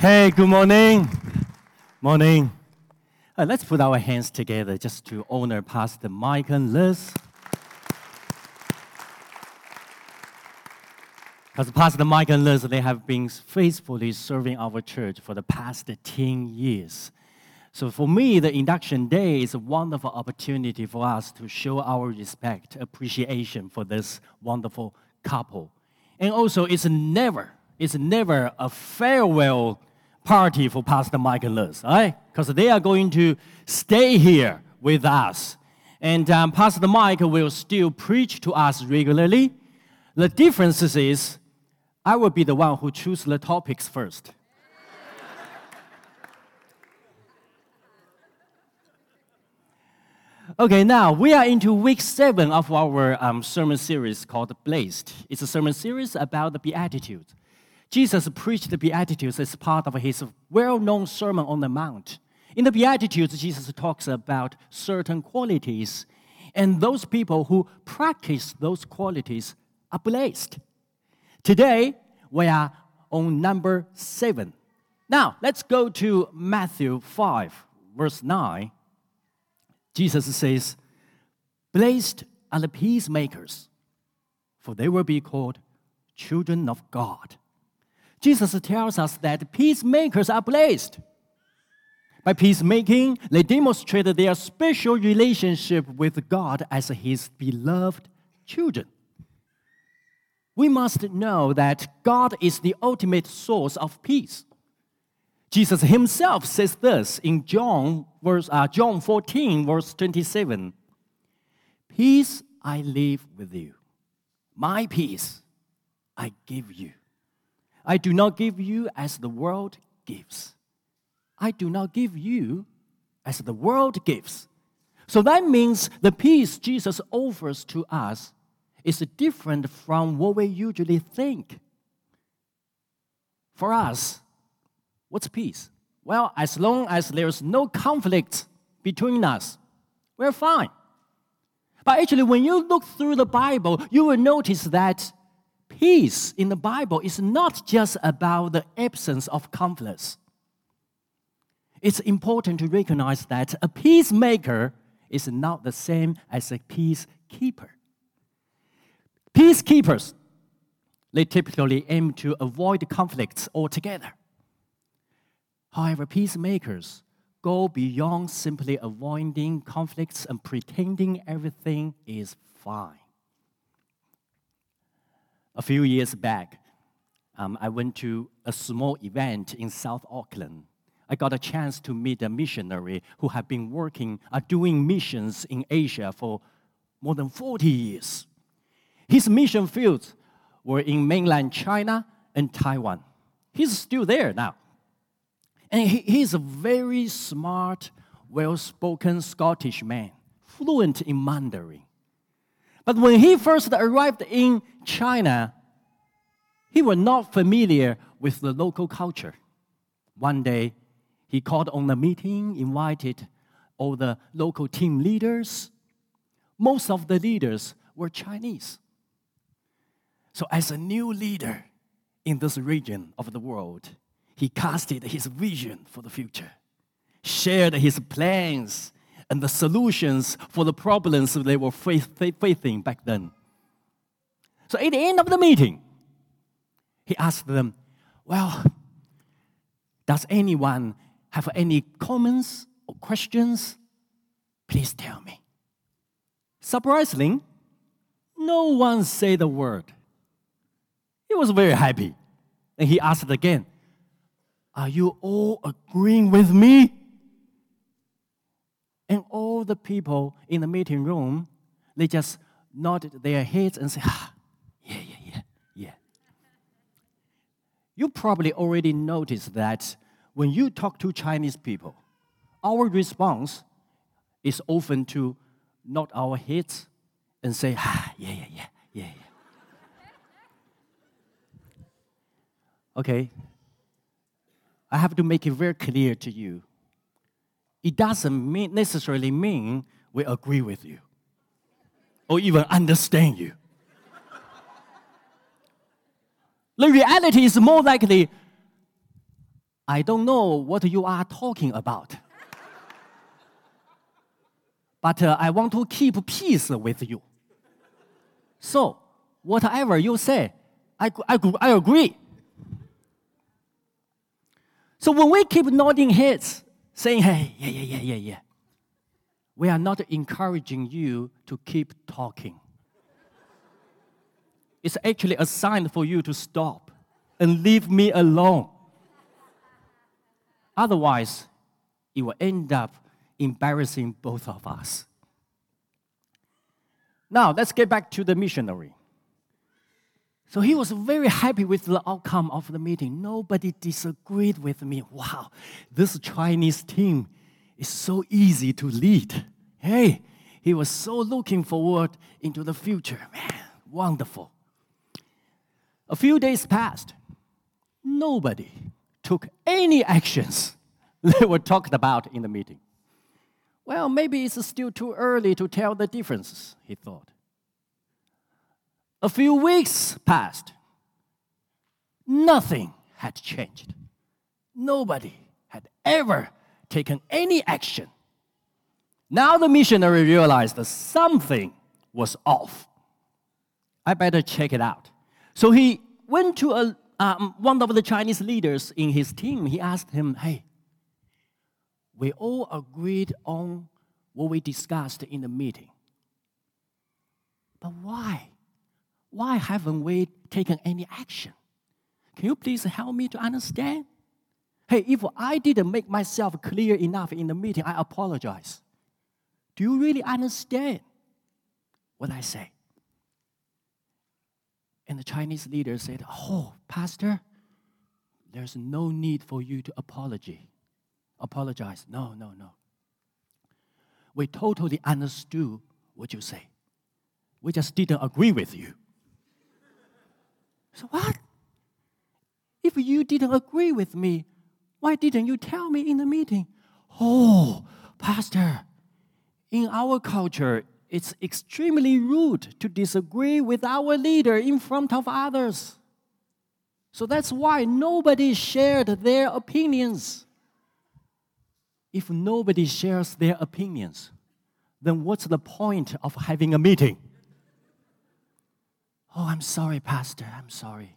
Hey, good morning. Morning. Uh, let's put our hands together just to honor Pastor Mike and Liz. Because Pastor Mike and Liz, they have been faithfully serving our church for the past 10 years. So for me, the induction day is a wonderful opportunity for us to show our respect, appreciation for this wonderful couple. And also, it's never, it's never a farewell party for Pastor Mike and Liz, right? Because they are going to stay here with us. And um, Pastor Mike will still preach to us regularly. The difference is, I will be the one who chooses the topics first. Okay, now we are into week seven of our um, sermon series called Blessed. It's a sermon series about the Beatitudes. Jesus preached the Beatitudes as part of his well known Sermon on the Mount. In the Beatitudes, Jesus talks about certain qualities, and those people who practice those qualities are blessed. Today, we are on number seven. Now, let's go to Matthew 5, verse 9. Jesus says, Blessed are the peacemakers, for they will be called children of God. Jesus tells us that peacemakers are blessed. By peacemaking, they demonstrate their special relationship with God as His beloved children. We must know that God is the ultimate source of peace. Jesus himself says this in John, verse, uh, John 14, verse 27 Peace I leave with you, my peace I give you. I do not give you as the world gives. I do not give you as the world gives. So that means the peace Jesus offers to us is different from what we usually think. For us, what's peace? Well, as long as there's no conflict between us, we're fine. But actually, when you look through the Bible, you will notice that peace in the Bible is not just about the absence of conflicts. It's important to recognize that a peacemaker is not the same as a peacekeeper. Peacekeepers, they typically aim to avoid conflicts altogether. However, peacemakers go beyond simply avoiding conflicts and pretending everything is fine a few years back, um, I went to a small event in South Auckland. I got a chance to meet a missionary who had been working, uh, doing missions in Asia for more than 40 years. His mission fields were in mainland China and Taiwan. He's still there now. And he, he's a very smart, well spoken Scottish man, fluent in Mandarin. But when he first arrived in China, he was not familiar with the local culture. One day, he called on a meeting, invited all the local team leaders. Most of the leaders were Chinese. So, as a new leader in this region of the world, he casted his vision for the future, shared his plans and the solutions for the problems they were facing back then. So at the end of the meeting, he asked them, Well, does anyone have any comments or questions? Please tell me. Surprisingly, no one said a word. He was very happy. And he asked again, Are you all agreeing with me? And all the people in the meeting room, they just nodded their heads and said, ah, yeah, yeah, yeah, yeah. You probably already noticed that when you talk to Chinese people, our response is often to nod our heads and say, ah, yeah, yeah, yeah, yeah, yeah. okay, I have to make it very clear to you it doesn't mean, necessarily mean we agree with you or even understand you. the reality is more likely I don't know what you are talking about. but uh, I want to keep peace with you. So, whatever you say, I, I, I agree. So when we keep nodding heads, saying, hey, yeah, yeah, yeah, yeah, yeah, we are not encouraging you to keep talking. It's actually a sign for you to stop and leave me alone. Otherwise, it will end up embarrassing both of us. Now, let's get back to the missionary. So he was very happy with the outcome of the meeting. Nobody disagreed with me. Wow, this Chinese team is so easy to lead. Hey, he was so looking forward into the future. Man, wonderful. A few days passed. Nobody took any actions they were talked about in the meeting. Well, maybe it's still too early to tell the differences, he thought. A few weeks passed. Nothing had changed. Nobody had ever taken any action. Now the missionary realized that something was off. I better check it out. So he went to a, um, one of the Chinese leaders in his team. He asked him, Hey, we all agreed on what we discussed in the meeting. But why? Why haven't we taken any action? Can you please help me to understand? Hey, if I didn't make myself clear enough in the meeting, I apologize. Do you really understand what I say? And the Chinese leader said, Oh, Pastor, there's no need for you to apology. Apologize. No, no, no. We totally understood what you say. We just didn't agree with you. So, what? If you didn't agree with me, why didn't you tell me in the meeting? Oh, Pastor, in our culture, it's extremely rude to disagree with our leader in front of others. So that's why nobody shared their opinions. If nobody shares their opinions, then what's the point of having a meeting? Oh, I'm sorry, Pastor, I'm sorry.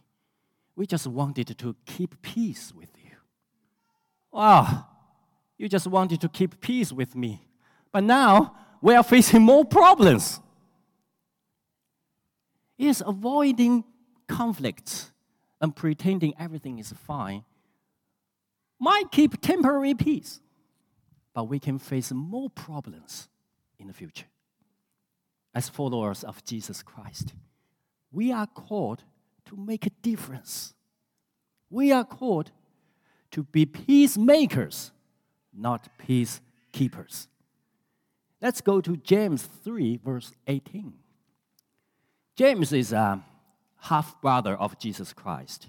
We just wanted to keep peace with you. Wow, you just wanted to keep peace with me. But now we are facing more problems. Yes, avoiding conflicts and pretending everything is fine might keep temporary peace, but we can face more problems in the future as followers of Jesus Christ we are called to make a difference. We are called to be peacemakers, not peacekeepers. Let's go to James 3, verse 18. James is a half brother of Jesus Christ.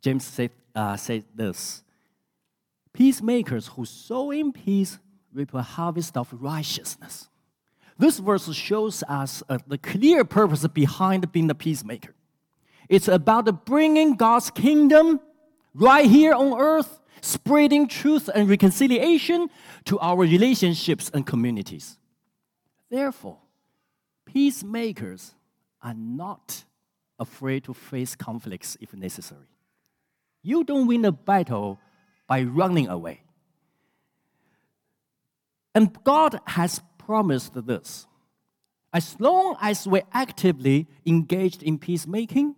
James said, uh, said this Peacemakers who sow in peace reap a harvest of righteousness. This verse shows us uh, the clear purpose behind being a peacemaker. It's about bringing God's kingdom right here on earth, spreading truth and reconciliation to our relationships and communities. Therefore, peacemakers are not afraid to face conflicts if necessary. You don't win a battle by running away. And God has promised this. As long as we're actively engaged in peacemaking,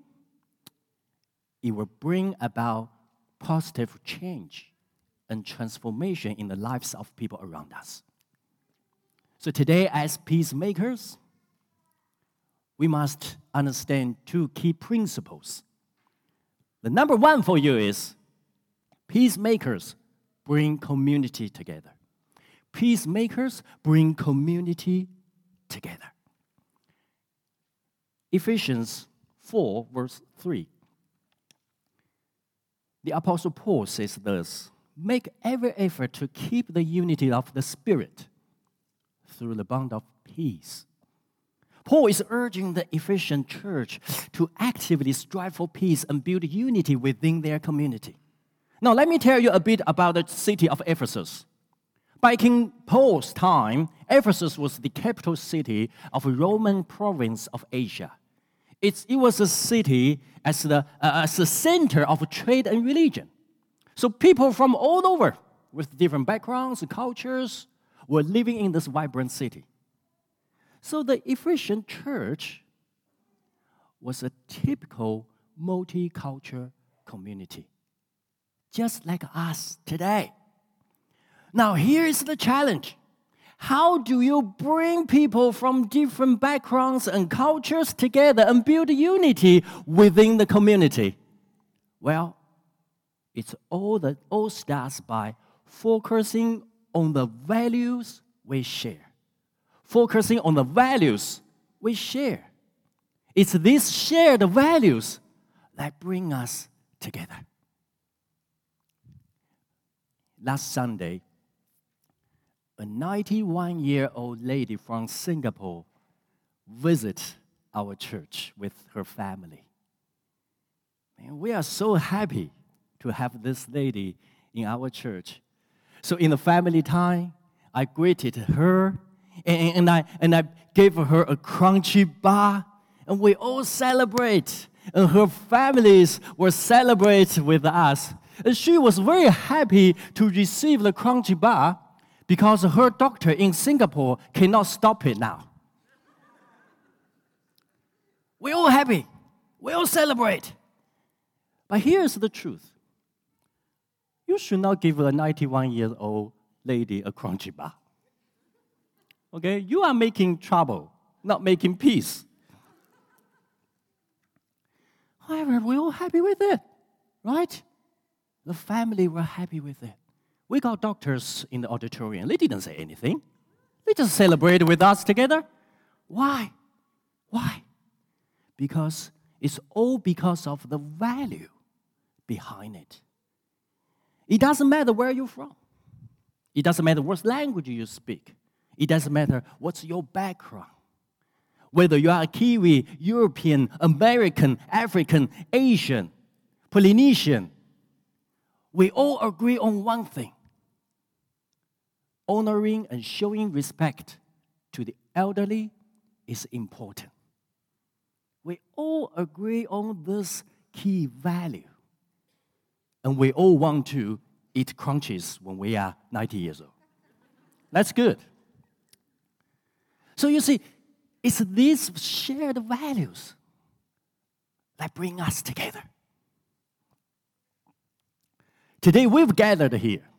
it will bring about positive change and transformation in the lives of people around us. So, today, as peacemakers, we must understand two key principles. The number one for you is peacemakers bring community together. Peacemakers bring community together. Ephesians 4, verse 3. The Apostle Paul says this Make every effort to keep the unity of the Spirit through the bond of peace. Paul is urging the Ephesian church to actively strive for peace and build unity within their community. Now, let me tell you a bit about the city of Ephesus. By King Paul's time, Ephesus was the capital city of a Roman province of Asia. It's, it was a city as the, uh, as the center of trade and religion. So people from all over with different backgrounds and cultures were living in this vibrant city. So the Ephesian church was a typical multicultural community, just like us today. Now, here is the challenge. How do you bring people from different backgrounds and cultures together and build unity within the community? Well, it's all all starts by focusing on the values we share. Focusing on the values we share. It's these shared values that bring us together. Last Sunday, a 91 year old lady from Singapore visited our church with her family. And we are so happy to have this lady in our church. So, in the family time, I greeted her and, and, I, and I gave her a Crunchie bar, and we all celebrate. And her families were celebrate with us. And she was very happy to receive the Crunchie bar because her doctor in Singapore cannot stop it now. We're all happy. We all celebrate. But here's the truth you should not give a 91 year old lady a Crunchie bar. Okay? You are making trouble, not making peace. However, we're all happy with it, right? The family were happy with it. We got doctors in the auditorium. They didn't say anything. They just celebrated with us together. Why? Why? Because it's all because of the value behind it. It doesn't matter where you're from. It doesn't matter what language you speak. It doesn't matter what's your background. Whether you are a Kiwi, European, American, African, Asian, Polynesian, we all agree on one thing honoring and showing respect to the elderly is important. We all agree on this key value. And we all want to eat crunches when we are 90 years old. That's good. So you see, it's these shared values that bring us together. Today we've gathered here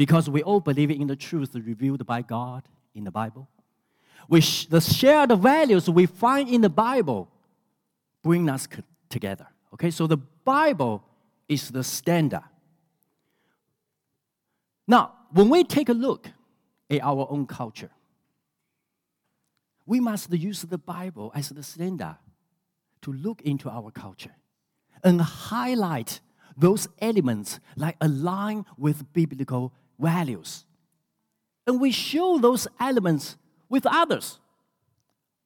because we all believe in the truth revealed by God in the Bible. We sh- the shared values we find in the Bible bring us c- together. Okay, so the Bible is the standard. Now, when we take a look at our own culture, we must use the Bible as the standard to look into our culture and highlight those elements that align with biblical values. And we show those elements with others.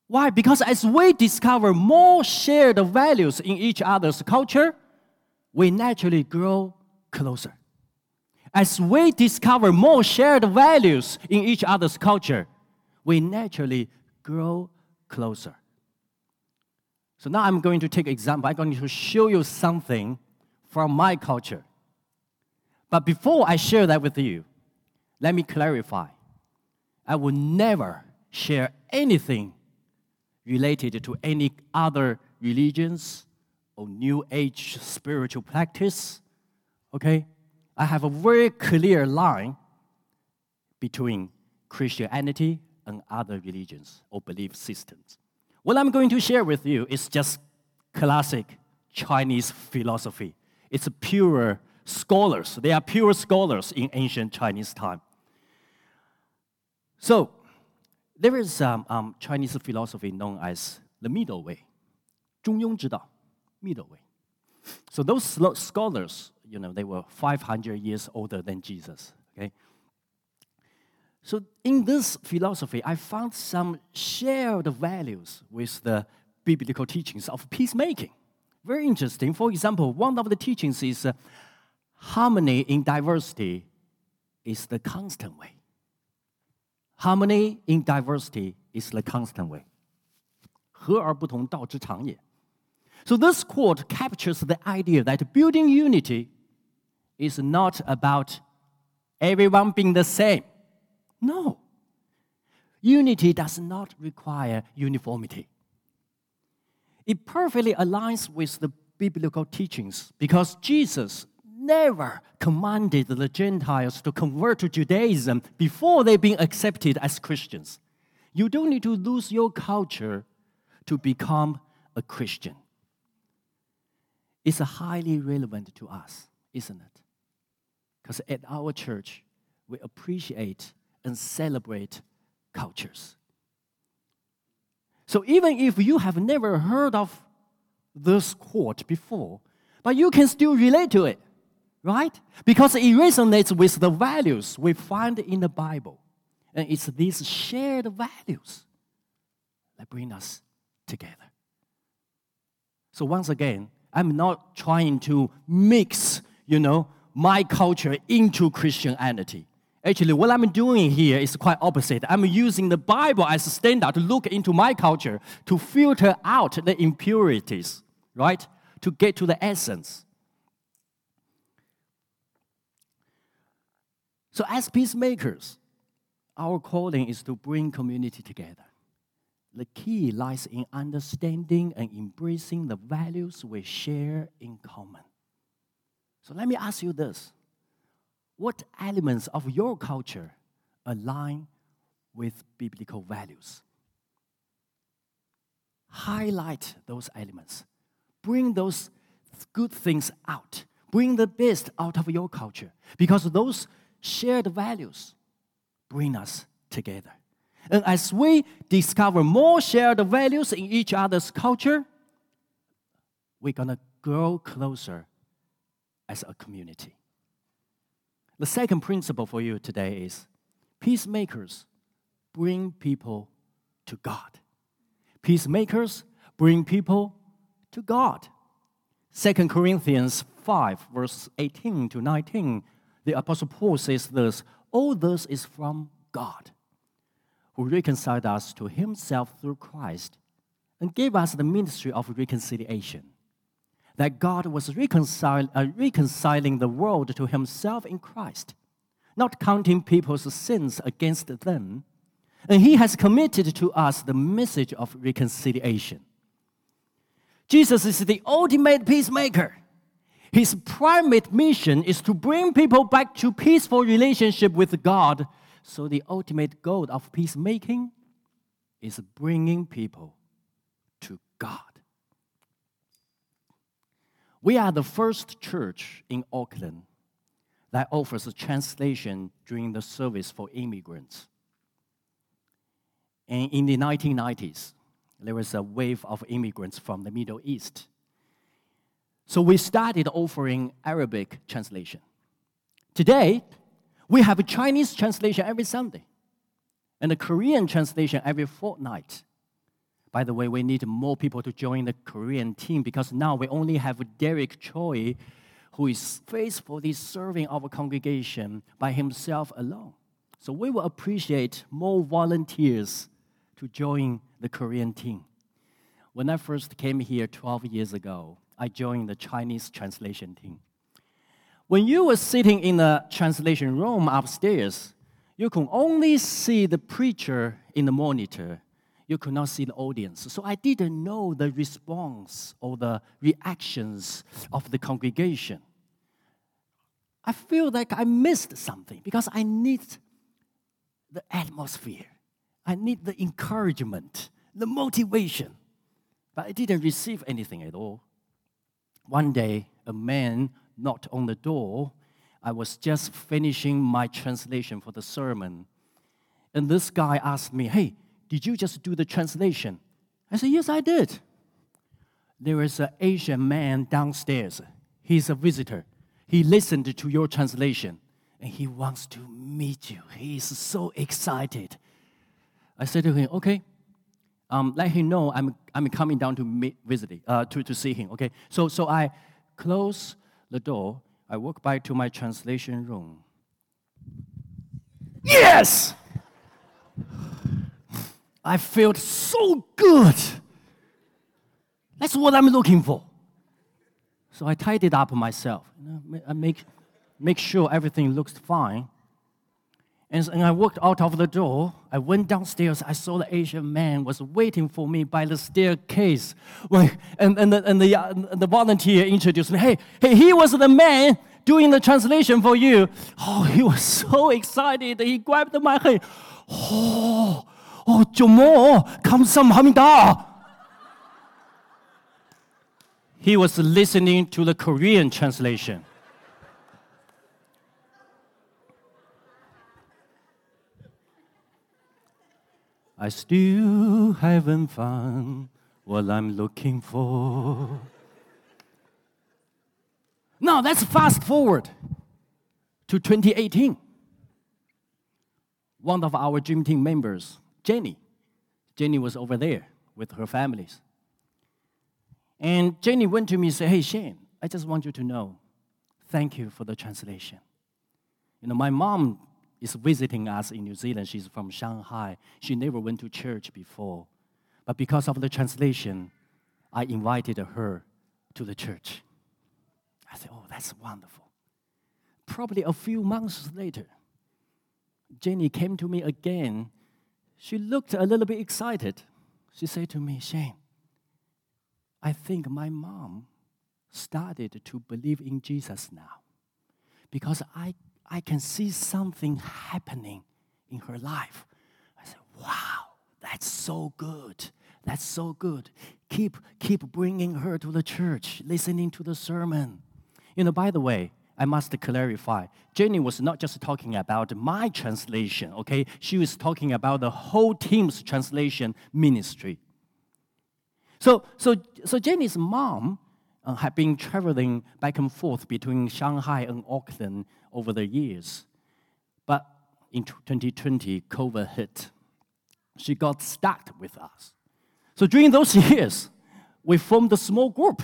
Why? Because as we discover more shared values in each other's culture, we naturally grow closer. As we discover more shared values in each other's culture, we naturally grow closer. So now I'm going to take an example. I'm going to show you something from my culture. But before I share that with you, let me clarify. I will never share anything related to any other religions or New Age spiritual practice. Okay? I have a very clear line between Christianity and other religions or belief systems. What I'm going to share with you is just classic Chinese philosophy. It's a pure scholars. They are pure scholars in ancient Chinese time. So, there is um, um, Chinese philosophy known as the middle way, 中庸之道, middle way. So those scholars, you know, they were 500 years older than Jesus, okay? So in this philosophy, I found some shared values with the biblical teachings of peacemaking. Very interesting. For example, one of the teachings is uh, harmony in diversity is the constant way. Harmony in diversity is the constant way. 和而不同，道之常也。So this quote captures the idea that building unity is not about everyone being the same. No. Unity does not require uniformity. It perfectly aligns with the biblical teachings because Jesus never commanded the Gentiles to convert to Judaism before they've been accepted as Christians. You don't need to lose your culture to become a Christian. It's highly relevant to us, isn't it? Because at our church, we appreciate and celebrate cultures. So even if you have never heard of this quote before, but you can still relate to it, right? Because it resonates with the values we find in the Bible. And it's these shared values that bring us together. So once again, I'm not trying to mix, you know, my culture into Christianity. Actually, what I'm doing here is quite opposite. I'm using the Bible as a standard to look into my culture to filter out the impurities, right? To get to the essence. So, as peacemakers, our calling is to bring community together. The key lies in understanding and embracing the values we share in common. So let me ask you this What elements of your culture align with biblical values? Highlight those elements. Bring those good things out. Bring the best out of your culture because those shared values bring us together. And as we discover more shared values in each other's culture, we're going to grow closer as a community. The second principle for you today is peacemakers bring people to God. Peacemakers bring people to God. 2 Corinthians 5, verse 18 to 19, the Apostle Paul says this All this is from God who reconciled us to himself through Christ and gave us the ministry of reconciliation. That God was reconcil- uh, reconciling the world to himself in Christ, not counting people's sins against them. And he has committed to us the message of reconciliation. Jesus is the ultimate peacemaker. His primate mission is to bring people back to peaceful relationship with God so, the ultimate goal of peacemaking is bringing people to God. We are the first church in Auckland that offers a translation during the service for immigrants. And in the 1990s, there was a wave of immigrants from the Middle East. So we started offering Arabic translation. Today, we have a Chinese translation every Sunday and a Korean translation every fortnight. By the way, we need more people to join the Korean team because now we only have Derek Choi, who is faithfully serving our congregation by himself alone. So we will appreciate more volunteers to join the Korean team. When I first came here 12 years ago, I joined the Chinese translation team. When you were sitting in the translation room upstairs, you could only see the preacher in the monitor. You could not see the audience. So I didn't know the response or the reactions of the congregation. I feel like I missed something because I need the atmosphere. I need the encouragement, the motivation. But I didn't receive anything at all. One day, a man knocked on the door. I was just finishing my translation for the sermon. And this guy asked me, Hey, did you just do the translation? I said, Yes, I did. There is an Asian man downstairs. He's a visitor. He listened to your translation and he wants to meet you. He is so excited. I said to him, Okay, um, let him know I'm, I'm coming down to meet, visit, uh, to, to see him. Okay, so, so I close the door, I walk back to my translation room. Yes! I felt so good. That's what I'm looking for. So I tied it up myself. I make, make sure everything looks fine. And, and I walked out of the door. I went downstairs. I saw the Asian man was waiting for me by the staircase. And, and, the, and the, uh, the volunteer introduced me. Hey, hey, he was the man doing the translation for you. Oh, he was so excited. He grabbed my hand. Oh, oh, Jomo, come some Hamida. He was listening to the Korean translation. I still haven't found what I'm looking for. Now let's fast forward to 2018. One of our dream team members, Jenny, Jenny was over there with her families. And Jenny went to me and said, Hey, Shane, I just want you to know, thank you for the translation. You know, my mom is visiting us in New Zealand. She's from Shanghai. She never went to church before. But because of the translation, I invited her to the church. I said, Oh, that's wonderful. Probably a few months later, Jenny came to me again. She looked a little bit excited. She said to me, Shane, I think my mom started to believe in Jesus now because I, I can see something happening in her life. I said, wow, that's so good. That's so good. Keep, keep bringing her to the church, listening to the sermon. You know, by the way, I must clarify. Jenny was not just talking about my translation, okay? She was talking about the whole team's translation ministry. So, so, so Jenny's mom uh, had been traveling back and forth between Shanghai and Auckland over the years. But in 2020, COVID hit. She got stuck with us. So during those years, we formed a small group,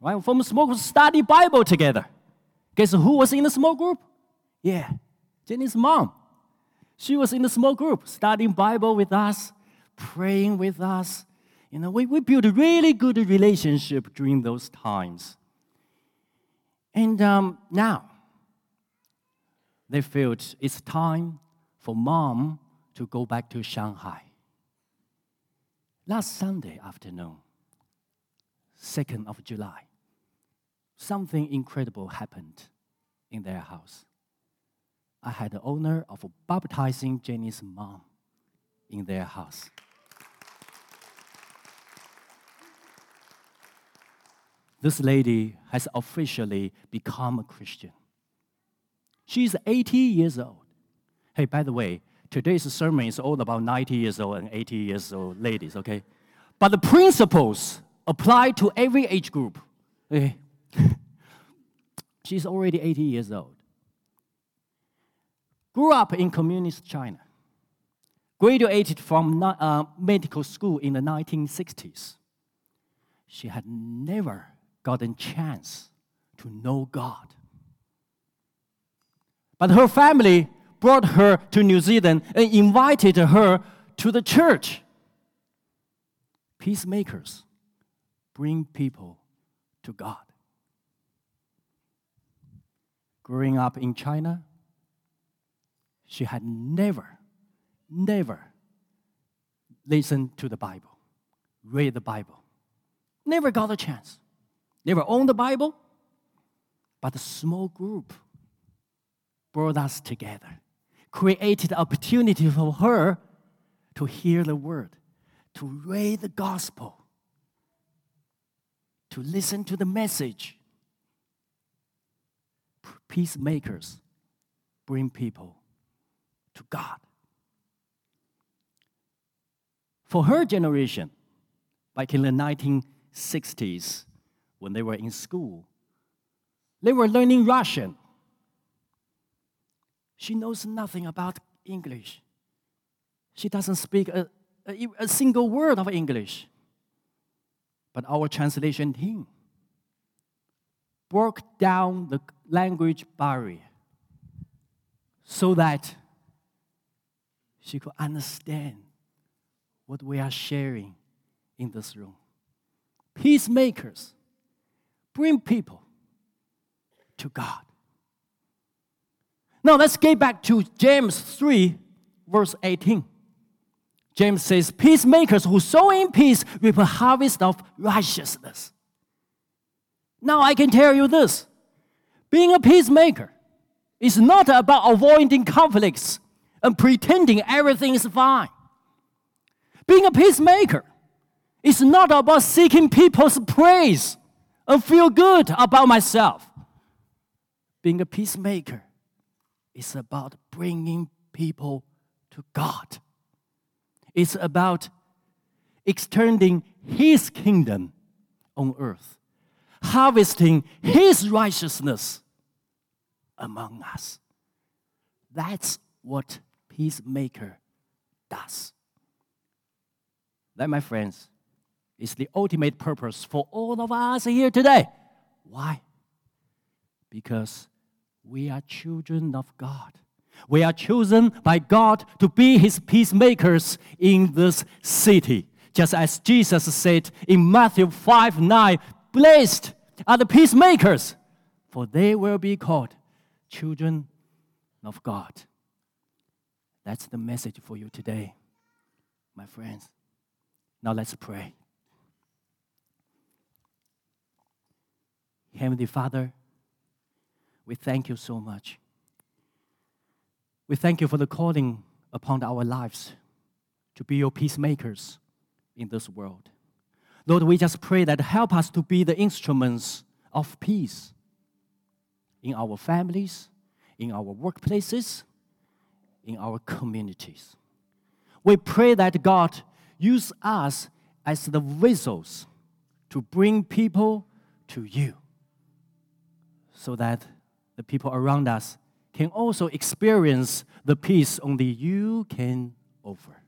right? We formed a small group, study Bible together. Guess who was in the small group? Yeah, Jenny's mom. She was in the small group, studying Bible with us, praying with us, you know, we, we built a really good relationship during those times. And um, now, they felt it's time for mom to go back to Shanghai. Last Sunday afternoon, 2nd of July, something incredible happened in their house. I had the honor of baptizing Jenny's mom in their house. This lady has officially become a Christian. She's 80 years old. Hey, by the way, today's sermon is all about 90 years old and 80 years old ladies, okay? But the principles apply to every age group. Okay? She's already 80 years old. Grew up in communist China. Graduated from uh, medical school in the 1960s. She had never gotten chance to know God. But her family brought her to New Zealand and invited her to the church. Peacemakers bring people to God. Growing up in China, she had never, never listened to the Bible, read the Bible. Never got a chance. Never owned the Bible, but a small group brought us together, created opportunity for her to hear the word, to read the gospel, to listen to the message. Peacemakers bring people to God. For her generation, back in the 1960s, when they were in school. They were learning Russian. She knows nothing about English. She doesn't speak a, a, a single word of English. But our translation team broke down the language barrier so that she could understand what we are sharing in this room. Peacemakers bring people to God. Now let's get back to James 3, verse 18. James says, Peacemakers who sow in peace reap a harvest of righteousness. Now I can tell you this being a peacemaker is not about avoiding conflicts and pretending everything is fine. Being a peacemaker is not about seeking people's praise and feel good about myself. Being a peacemaker is about bringing people to God. It's about extending His kingdom on earth, harvesting His righteousness among us. That's what peacemaker does. That, my friends, is the ultimate purpose for all of us here today. Why? Because we are children of God. We are chosen by God to be his peacemakers in this city. Just as Jesus said in Matthew 5 9, Blessed are the peacemakers, for they will be called children of God. That's the message for you today, my friends. Now let's pray. Heavenly Father, we thank you so much. We thank you for the calling upon our lives to be your peacemakers in this world. Lord, we just pray that help us to be the instruments of peace in our families, in our workplaces, in our communities. We pray that God use us as the vessels to bring people to you so that the people around us can also experience the peace only you can offer.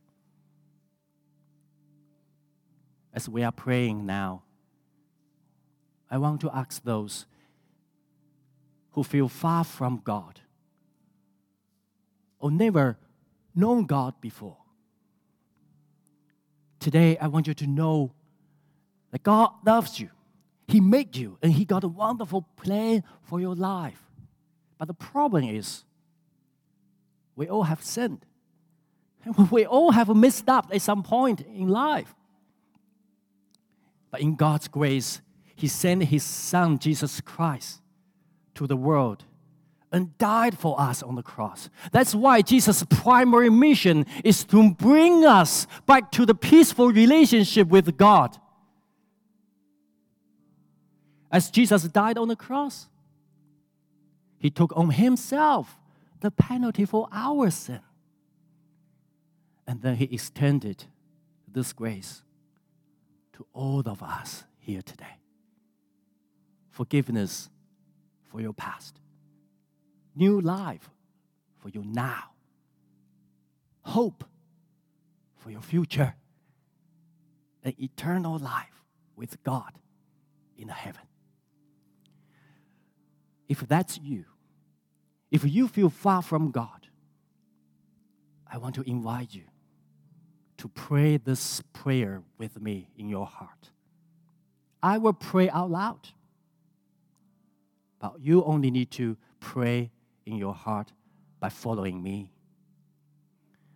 As we are praying now, I want to ask those who feel far from God or never known God before. Today, I want you to know that God loves you. He made you, and He got a wonderful plan for your life. But the problem is, we all have sinned. We all have messed up at some point in life. But in God's grace, He sent His Son, Jesus Christ, to the world and died for us on the cross. That's why Jesus' primary mission is to bring us back to the peaceful relationship with God. As Jesus died on the cross, he took on himself the penalty for our sin. And then he extended this grace to all of us here today. Forgiveness for your past new life for you now, hope for your future, an eternal life with God in heaven. If that's you, if you feel far from God, I want to invite you to pray this prayer with me in your heart. I will pray out loud, but you only need to pray in your heart by following me.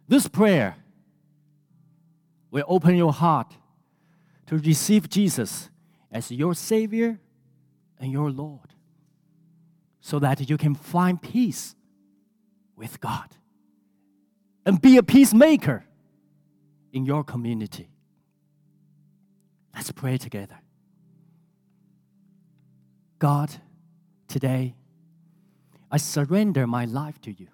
This prayer will open your heart to receive Jesus as your Savior and your Lord so that you can find peace with God and be a peacemaker in your community. Let's pray together. God, today, I surrender my life to you.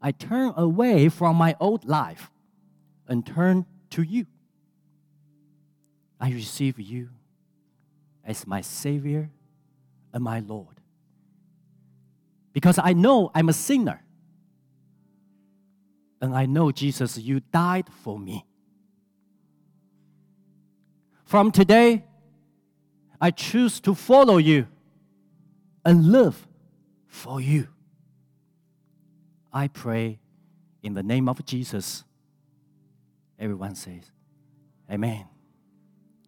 I turn away from my old life and turn to you. I receive you as my Savior and my Lord. Because I know I'm a sinner. And I know, Jesus, you died for me. From today, I choose to follow you and live for you. I pray in the name of Jesus. Everyone says, Amen.